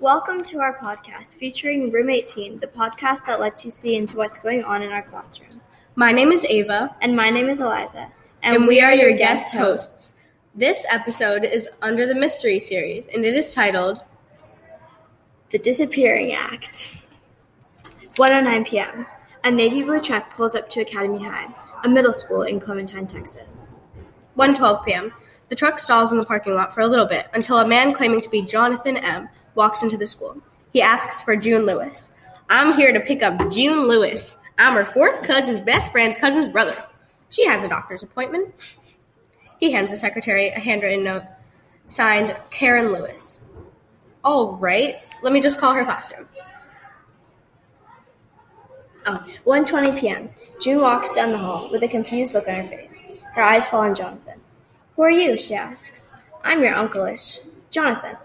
Welcome to our podcast featuring Room 18, the podcast that lets you see into what's going on in our classroom. My name is Ava, And my name is Eliza. and, we are your guest hosts. This episode is under the Mystery Series, and it is titled The Disappearing Act. 1:09 p.m. A navy blue truck pulls up to Academy High, a middle school in Clementine, Texas. 1:12 p.m. The truck stalls in the parking lot for a little bit until a man claiming to be Jonathan M. walks into the school. He asks for June Lewis. I'm here to pick up June Lewis. I'm her fourth cousin's best friend's cousin's brother. She has a doctor's appointment. He hands the secretary a handwritten note signed Karen Lewis. All right, let me just call her classroom. Oh, 1:20 p.m. June walks down the hall with a confused look on her face. Her eyes fall on Jonathan. Who are you? she asks. I'm your uncle-ish. Jonathan.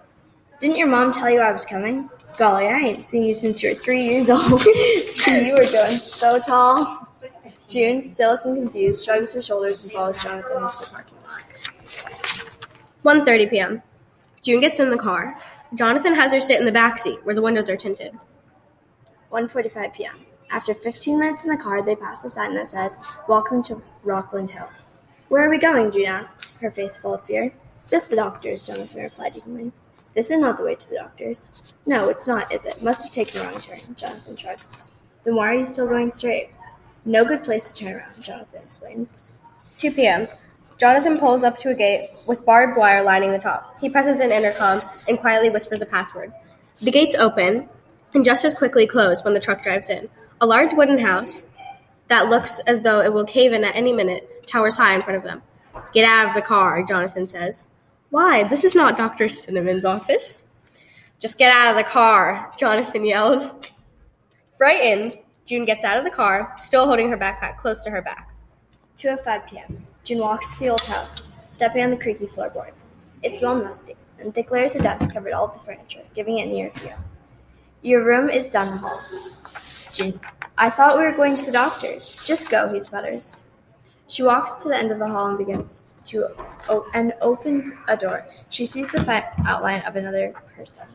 Didn't your mom tell you I was coming? Golly, I ain't seen you since you were three years old. Gee, you were going so tall. June, still looking confused, shrugs her shoulders and follows Jonathan into the parking lot. 1:30 p.m. June gets in the car. Jonathan has her sit in the back seat where the windows are tinted. 1:45 p.m. After 15 minutes in the car, they pass a sign that says, "Welcome to Rockland Hill." Where are we going? June asks, her face full of fear. Just the doctor's, Jonathan replied evenly. This is not the way to the doctor's. No, it's not, is it? Must have taken the wrong turn, Jonathan shrugs. Then why are you still going straight? No good place to turn around, Jonathan explains. 2 p.m. Jonathan pulls up to a gate with barbed wire lining the top. He presses an intercom and quietly whispers a password. The gates open and just as quickly close when the truck drives in. A large wooden house that looks as though it will cave in at any minute towers high in front of them. Get out of the car, Jonathan says. Why? This is not Dr. Cinnamon's office. Just get out of the car, Jonathan yells. Frightened, June gets out of the car, still holding her backpack close to her back. 2:05 p.m. June walks to the old house, stepping on the creaky floorboards. It smelled musty, and thick layers of dust covered all the furniture, giving it eerie feel. Your room is down the hall. June. I thought we were going to the doctor's. Just go, he sputters. She walks to the end of the hall and begins to and opens a door. She sees the outline of another person.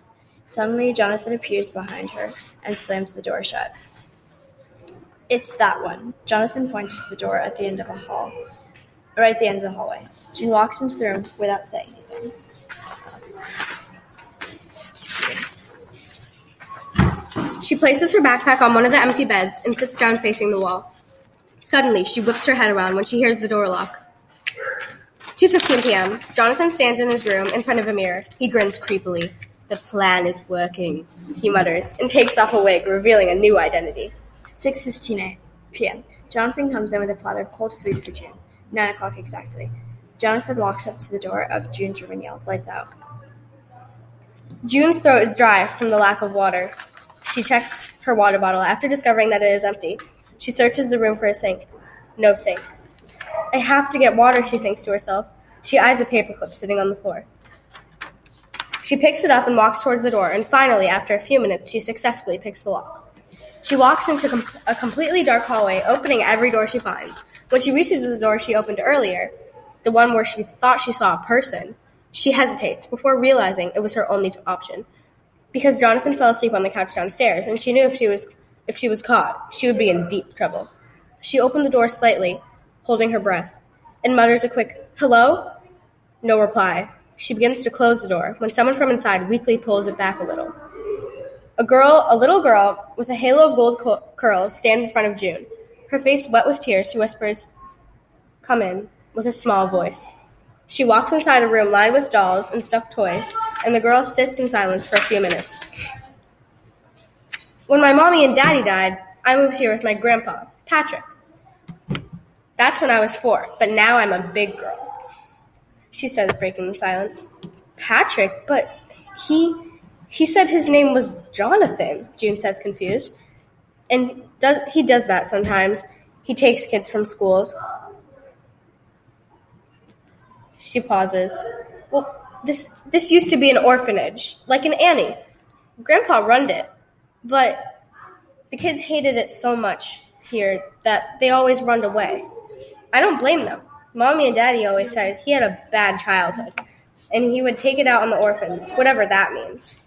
Suddenly, Jonathan appears behind her and slams the door shut. It's that one. Jonathan points to the door at the end of a hall, right at the end of the hallway. June walks into the room without saying anything. She places her backpack on one of the empty beds and sits down facing the wall. Suddenly, she whips her head around when she hears the door lock. 2:15 p.m. Jonathan stands in his room in front of a mirror. He grins creepily. The plan is working, he mutters, and takes off a wig, revealing a new identity. 6.15 p.m. Jonathan comes in with a platter of cold food for June. 9 o'clock exactly. Jonathan walks up to the door of June's room and yells, lights out. June's throat is dry from the lack of water. She checks her water bottle after discovering that it is empty. She searches the room for a sink. No sink. I have to get water, she thinks to herself. She eyes a paperclip sitting on the floor. She picks it up and walks towards the door, and finally, after a few minutes, she successfully picks the lock. She walks into com- a completely dark hallway, opening every door she finds. When she reaches the door she opened earlier, the one where she thought she saw a person, she hesitates before realizing it was her only option. Because Jonathan fell asleep on the couch downstairs, and she knew if she was if she was caught, she would be in deep trouble. She opened the door slightly, holding her breath, and mutters a quick "Hello?" No reply. She begins to close the door when someone from inside weakly pulls it back a little. A girl, a little girl with a halo of gold co- curls, stands in front of June. Her face wet with tears, she whispers, "Come in," with a small voice. She walks inside a room lined with dolls and stuffed toys, and the girl sits in silence for a few minutes. When my mommy and daddy died, I moved here with my grandpa, Patrick. That's when I was four, but now I'm a big girl. She says, breaking the silence. Patrick, but he he said his name was Jonathan, June says, confused. And does, he does that sometimes. He takes kids from schools. She pauses. Well, this this used to be an orphanage, like an Annie. Grandpa runned it, but the kids hated it so much here that they always runned away. I don't blame them. Mommy and Daddy always said he had a bad childhood, and he would take it out on the orphans, whatever that means.